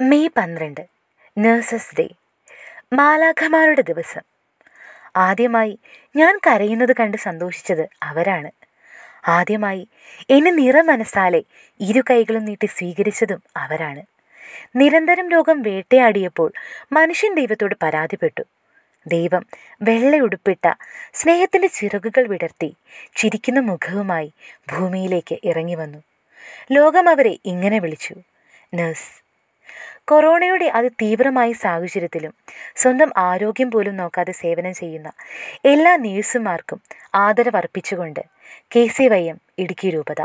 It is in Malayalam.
മെയ് പന്ത്രണ്ട് നേഴ്സസ് ഡേ മാലാഖമാരുടെ ദിവസം. ആദ്യമായി ഞാൻ കരയുന്നത് കണ്ട് സന്തോഷിച്ചത് അവരാണ്. ആദ്യമായി എന്നെ നിറമനസ്സാലെ ഇരു കൈകളും നീട്ടി സ്വീകരിച്ചതും അവരാണ്. നിരന്തരം രോഗം വേട്ടയാടിയപ്പോൾ മനുഷ്യൻ ദൈവത്തോട് പരാതിപ്പെട്ടു. ദൈവം വെള്ളയുടുപ്പിട്ട സ്നേഹത്തിന്റെ ചിറകുകൾ വിടർത്തി ചിരിക്കുന്ന മുഖവുമായി ഭൂമിയിലേക്ക് ഇറങ്ങി വന്നു ലോകം അവരെ ഇങ്ങനെ വിളിച്ചു നഴ്സ് കൊറോണയുടെ അതിതീവ്രമായ സാഹചര്യത്തിലും സ്വന്തം ആരോഗ്യം പോലും നോക്കാതെ സേവനം ചെയ്യുന്ന എല്ലാ നേഴ്സുമാർക്കും ആദരവർപ്പിച്ചുകൊണ്ട് K C Y M Idukki രൂപത.